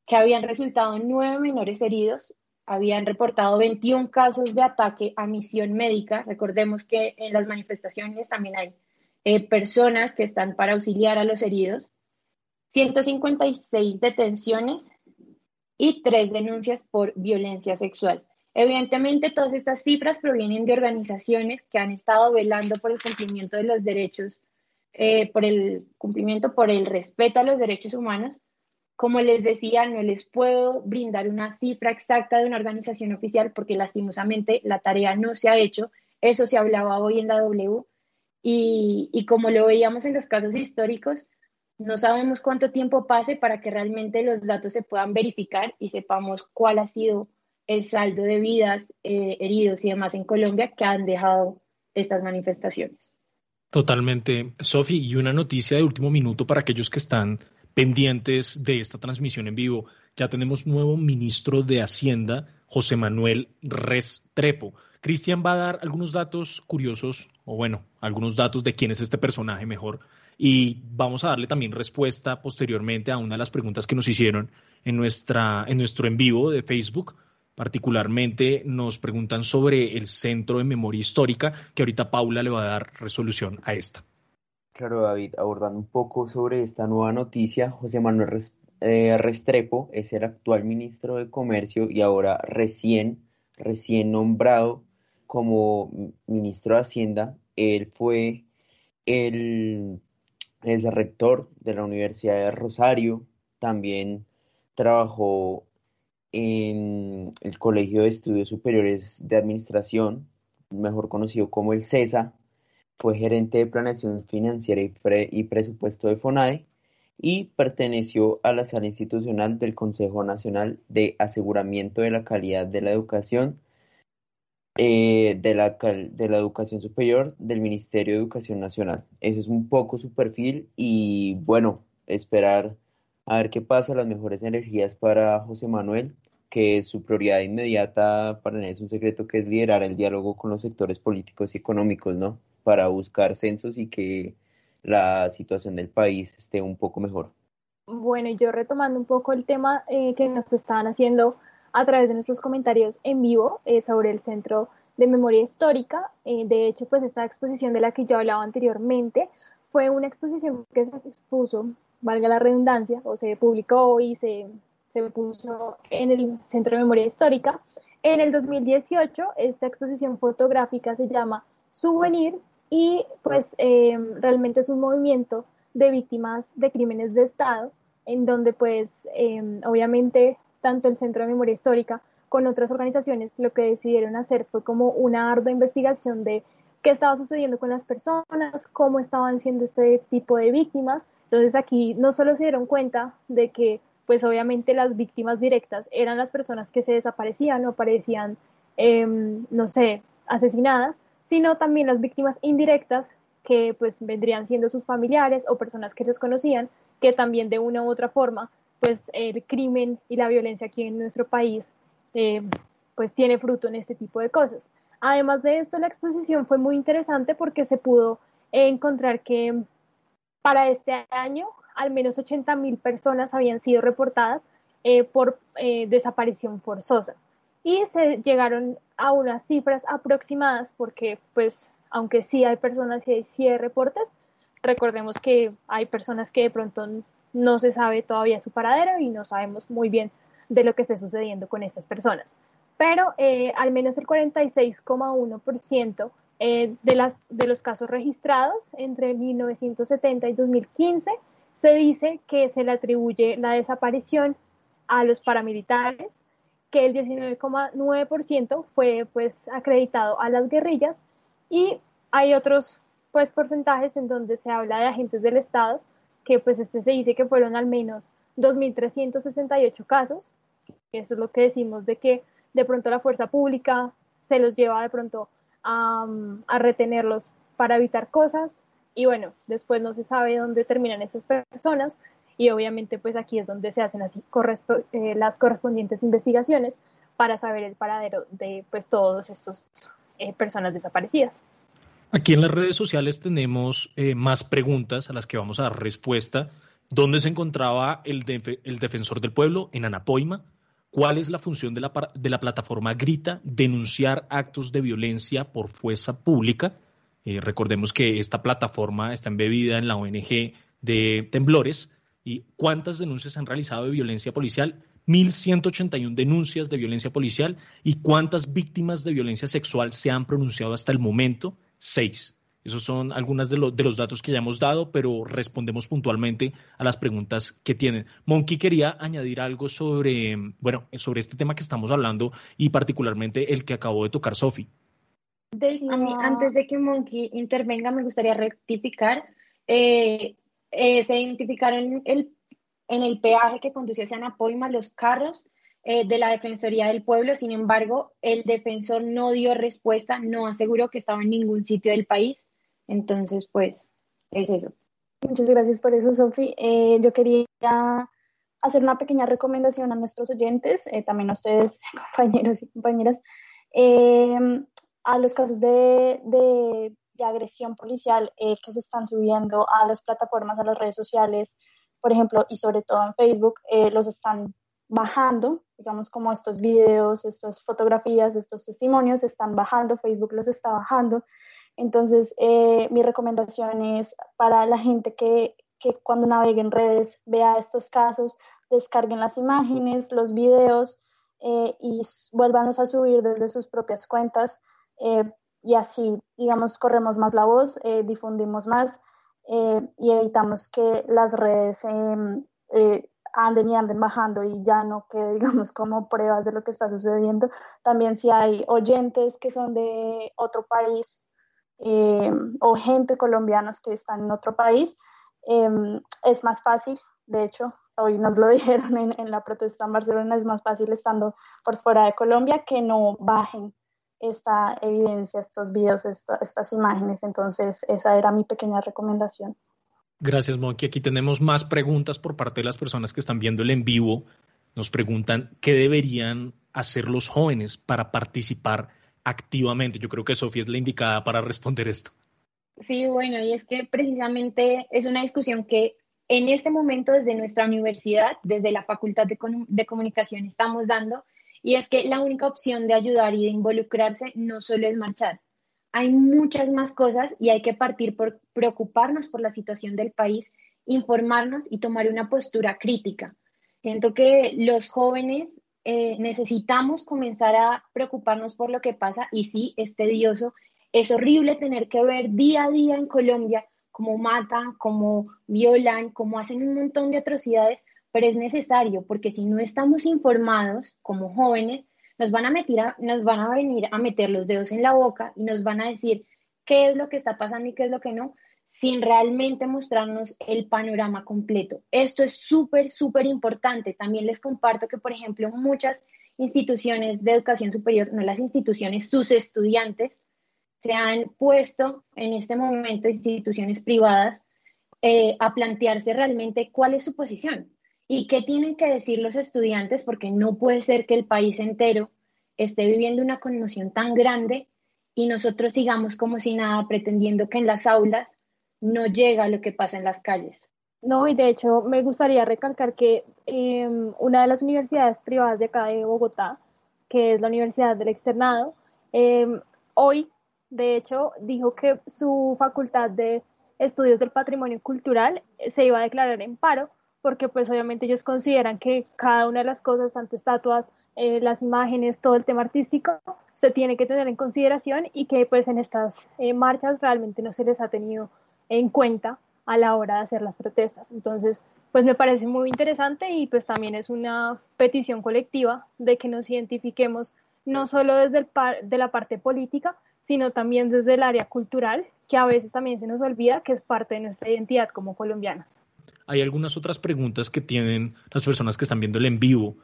que habían resultado nueve menores heridos, habían reportado 21 casos de ataque a misión médica. Recordemos que en las manifestaciones también hay eh, personas que están para auxiliar a los heridos, 156 detenciones y tres denuncias por violencia sexual. Evidentemente, todas estas cifras provienen de organizaciones que han estado velando por el cumplimiento de los derechos, eh, por el cumplimiento, por el respeto a los derechos humanos, como les decía, no les puedo brindar una cifra exacta de una organización oficial porque lastimosamente la tarea no se ha hecho. Eso se hablaba hoy en la W y, y como lo veíamos en los casos históricos, no sabemos cuánto tiempo pase para que realmente los datos se puedan verificar y sepamos cuál ha sido el saldo de vidas, eh, heridos y demás en Colombia que han dejado estas manifestaciones. Totalmente, Sofi. Y una noticia de último minuto para aquellos que están pendientes de esta transmisión en vivo. Ya tenemos nuevo ministro de Hacienda, José Manuel Restrepo. Cristian va a dar algunos datos curiosos, o bueno, algunos datos de quién es este personaje mejor, y vamos a darle también respuesta posteriormente a una de las preguntas que nos hicieron en, nuestra, en nuestro en vivo de Facebook. Particularmente nos preguntan sobre el Centro de Memoria Histórica, que ahorita Paula le va a dar resolución a esta. Claro, David, abordando un poco sobre esta nueva noticia, José Manuel eh, Restrepo es el actual ministro de Comercio y ahora recién, recién nombrado como ministro de Hacienda. Él fue el, el rector de la Universidad de Rosario, también trabajó en el Colegio de Estudios Superiores de Administración, mejor conocido como el CESA, fue gerente de planeación financiera y, presupuesto de FONAE y perteneció a la sala institucional del Consejo Nacional de Aseguramiento de la Calidad de la Educación eh, de, la, de la Educación Superior del Ministerio de Educación Nacional. Ese es un poco su perfil y bueno, esperar a ver qué pasa, las mejores energías para José Manuel, que su prioridad inmediata para él es un secreto que es liderar el diálogo con los sectores políticos y económicos, ¿no? para buscar censos y que la situación del país esté un poco mejor. Bueno, yo retomando un poco el tema eh, que nos estaban haciendo a través de nuestros comentarios en vivo eh, sobre el Centro de Memoria Histórica. Eh, de hecho, pues esta exposición de la que yo hablaba anteriormente fue una exposición que se expuso, valga la redundancia, o se publicó y se, se puso en el Centro de Memoria Histórica. En el 2018, esta exposición fotográfica se llama Souvenir y pues eh, realmente es un movimiento de víctimas de crímenes de Estado en donde pues eh, obviamente tanto el Centro de Memoria Histórica con otras organizaciones lo que decidieron hacer fue como una ardua investigación de qué estaba sucediendo con las personas, cómo estaban siendo este tipo de víctimas. Entonces aquí no solo se dieron cuenta de que pues obviamente las víctimas directas eran las personas que se desaparecían o aparecían, em, no sé, asesinadas, sino también las víctimas indirectas que pues vendrían siendo sus familiares o personas que ellos conocían, que también de una u otra forma, pues el crimen y la violencia aquí en nuestro país, eh, pues tiene fruto en este tipo de cosas. Además de esto, la exposición fue muy interesante porque se pudo encontrar que para este año al menos 80 mil personas habían sido reportadas eh, por eh, desaparición forzosa y se llegaron a unas cifras aproximadas porque pues aunque sí hay personas y sí reportes, recordemos que hay personas que de pronto no se sabe todavía su paradero y no sabemos muy bien de lo que esté sucediendo con estas personas. Pero eh, al menos el 46,1% eh, de, de los casos registrados entre 1970 y 2015 se dice que se le atribuye la desaparición a los paramilitares, que el 19,9% fue pues acreditado a las guerrillas y hay otros pues porcentajes en donde se habla de agentes del Estado, que pues este se dice que fueron al menos 2.368 casos, eso es lo que decimos de que de pronto la fuerza pública se los lleva de pronto a, retenerlos para evitar cosas y bueno, después no se sabe dónde terminan esas personas y obviamente pues aquí es donde se hacen eh, las correspondientes investigaciones para saber el paradero de pues todos estos eh, personas desaparecidas. Aquí en las redes sociales tenemos eh, más preguntas a las que vamos a dar respuesta. ¿Dónde se encontraba el, el defensor del pueblo? En Anapoima. ¿Cuál es la función de la, plataforma Grita? Denunciar actos de violencia por fuerza pública. Eh, recordemos que esta plataforma está embebida en la ONG de temblores. ¿Y cuántas denuncias han realizado de violencia policial? 1.181 denuncias de violencia policial y cuántas víctimas de violencia sexual se han pronunciado hasta el momento, seis. Esos son algunos de, de, los datos que ya hemos dado, pero respondemos puntualmente a las preguntas que tienen. Monkey quería añadir algo sobre, bueno, sobre este tema que estamos hablando y particularmente el que acabó de tocar Sofi. antes de que Monkey intervenga, me gustaría rectificar. Eh, eh, se identificaron el en el peaje que conduce hacia Napoima los carros eh, de la Defensoría del Pueblo. Sin embargo, el defensor no dio respuesta, no aseguró que estaba en ningún sitio del país. Entonces, pues, es eso. Muchas gracias por eso, Sofi. Eh, yo quería hacer una pequeña recomendación a nuestros oyentes, eh, también a ustedes, compañeros y compañeras, a los casos de, de, de agresión policial que se están subiendo a las plataformas, a las redes sociales, por ejemplo, y sobre todo en Facebook, eh, los están bajando, digamos como estos videos, estas fotografías, estos testimonios, están bajando, Facebook los está bajando. Entonces, eh, mi recomendación es para la gente que, que cuando navegue en redes vea estos casos, descarguen las imágenes, los videos eh, y vuélvanlos a subir desde sus propias cuentas y así, digamos, corremos más la voz, difundimos más eh, y evitamos que las redes em, eh, anden y anden bajando y ya no quede, digamos, como pruebas de lo que está sucediendo. También si hay oyentes que son de otro país em, o gente colombianos que están en otro país, em, es más fácil, de hecho, hoy nos lo dijeron en, en la protesta en Barcelona, es más fácil estando por fuera de Colombia que no bajen esta evidencia, estos videos, estas imágenes. Entonces, esa era mi pequeña recomendación. Gracias, Monkey. Aquí tenemos más preguntas por parte de las personas que están viendo el en vivo. Nos preguntan qué deberían hacer los jóvenes para participar activamente. Yo creo que Sofía es la indicada para responder esto. Sí, bueno, y es que precisamente es una discusión que en este momento desde nuestra universidad, desde la Facultad de, de Comunicación, estamos dando y es que la única opción de ayudar y de involucrarse no solo es marchar. Hay muchas más cosas y hay que partir por preocuparnos por la situación del país, informarnos y tomar una postura crítica. Siento que los jóvenes eh, necesitamos comenzar a preocuparnos por lo que pasa y sí, es tedioso Es horrible tener que ver día a día en Colombia cómo matan, cómo violan, cómo hacen un montón de atrocidades, pero es necesario porque si no estamos informados como jóvenes, nos van a, meter nos van a venir a meter los dedos en la boca y nos van a decir qué es lo que está pasando y qué es lo que no, sin realmente mostrarnos el panorama completo. Esto es súper, súper importante. También les comparto que, por ejemplo, muchas instituciones de educación superior, no las instituciones, sus estudiantes, se han puesto en este momento, instituciones privadas, eh, a plantearse realmente cuál es su posición y qué tienen que decir los estudiantes, porque no puede ser que el país entero esté viviendo una conmoción tan grande y nosotros sigamos como si nada, pretendiendo que en las aulas no llega lo que pasa en las calles. No, y de hecho me gustaría recalcar que em, una de las universidades privadas de acá de Bogotá, que es la Universidad del Externado, em, hoy, de hecho, dijo que su facultad de estudios del patrimonio cultural se iba a declarar en paro, porque pues obviamente ellos consideran que cada una de las cosas, tanto estatuas, eh, las imágenes, todo el tema artístico, se tiene que tener en consideración y que pues en estas eh, marchas realmente no se les ha tenido en cuenta a la hora de hacer las protestas. Entonces, pues me parece muy interesante y pues también es una petición colectiva de que nos identifiquemos no solo desde el de la parte política, sino también desde el área cultural, que a veces también se nos olvida que es parte de nuestra identidad como colombianos. Hay algunas otras preguntas que tienen las personas que están viendo el en vivo.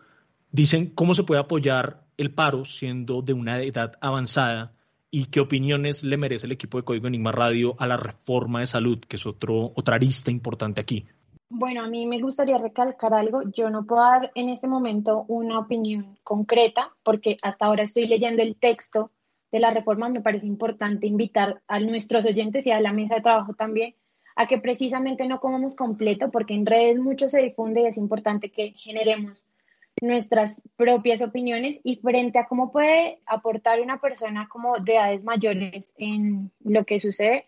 Dicen cómo se puede apoyar el paro siendo de una edad avanzada y qué opiniones le merece el equipo de Código Enigma Radio a la reforma de salud, que es otro, otra arista importante aquí. Bueno, a mí me gustaría recalcar algo. Yo no puedo dar en este momento una opinión concreta porque hasta ahora estoy leyendo el texto de la reforma. Me parece importante invitar a nuestros oyentes y a la mesa de trabajo también a que precisamente no comamos completo porque en redes mucho se difunde y es importante que generemos nuestras propias opiniones y frente a cómo puede aportar una persona como de edades mayores en lo que sucede,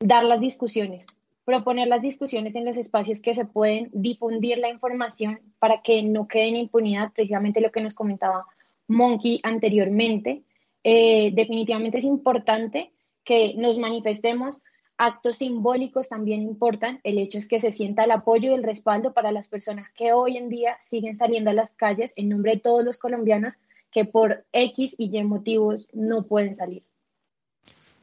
dar las discusiones, proponer las discusiones en los espacios que se pueden, difundir la información para que no quede en impunidad, precisamente lo que nos comentaba Monkey anteriormente. Eh, definitivamente es importante que nos manifestemos, actos simbólicos también importan. El hecho es que se sienta el apoyo y el respaldo para las personas que hoy en día siguen saliendo a las calles en nombre de todos los colombianos que por X y Y motivos no pueden salir.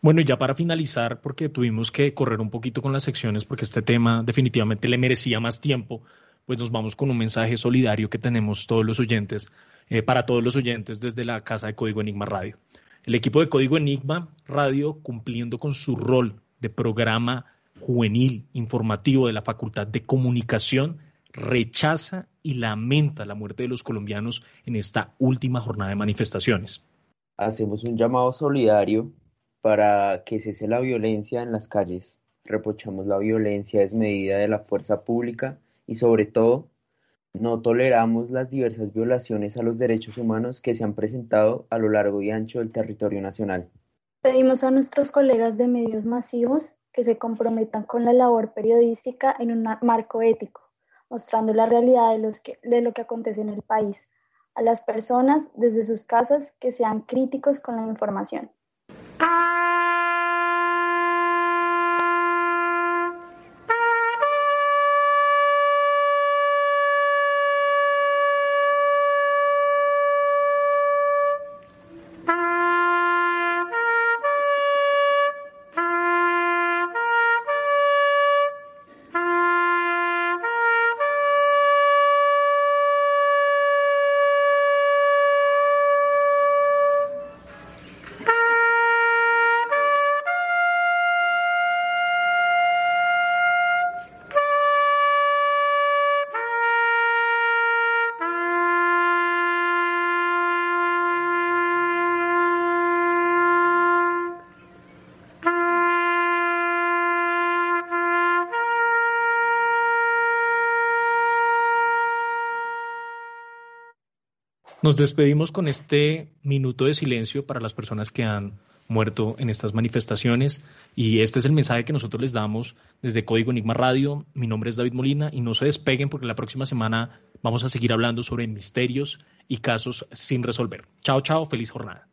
Bueno, ya para finalizar, porque tuvimos que correr un poquito con las secciones, porque este tema definitivamente le merecía más tiempo, pues nos vamos con un mensaje solidario que tenemos todos los oyentes, eh, para todos los oyentes desde la Casa de Código Enigma Radio. El equipo de Código Enigma Radio, cumpliendo con su rol de programa juvenil informativo de la Facultad de Comunicación rechaza y lamenta la muerte de los colombianos en esta última jornada de manifestaciones. Hacemos un llamado solidario para que cese la violencia en las calles. Reprochamos la violencia desmedida de la fuerza pública y sobre todo no toleramos las diversas violaciones a los derechos humanos que se han presentado a lo largo y ancho del territorio nacional. Pedimos a nuestros colegas de medios masivos que se comprometan con la labor periodística en un marco ético, mostrando la realidad de, lo que acontece en el país, a las personas desde sus casas que sean críticos con la información. Nos despedimos con este minuto de silencio para las personas que han muerto en estas manifestaciones y este es el mensaje que nosotros les damos desde Código Enigma Radio. Mi nombre es David Molina y no se despeguen porque la próxima semana vamos a seguir hablando sobre misterios y casos sin resolver. Chao, chao, feliz jornada.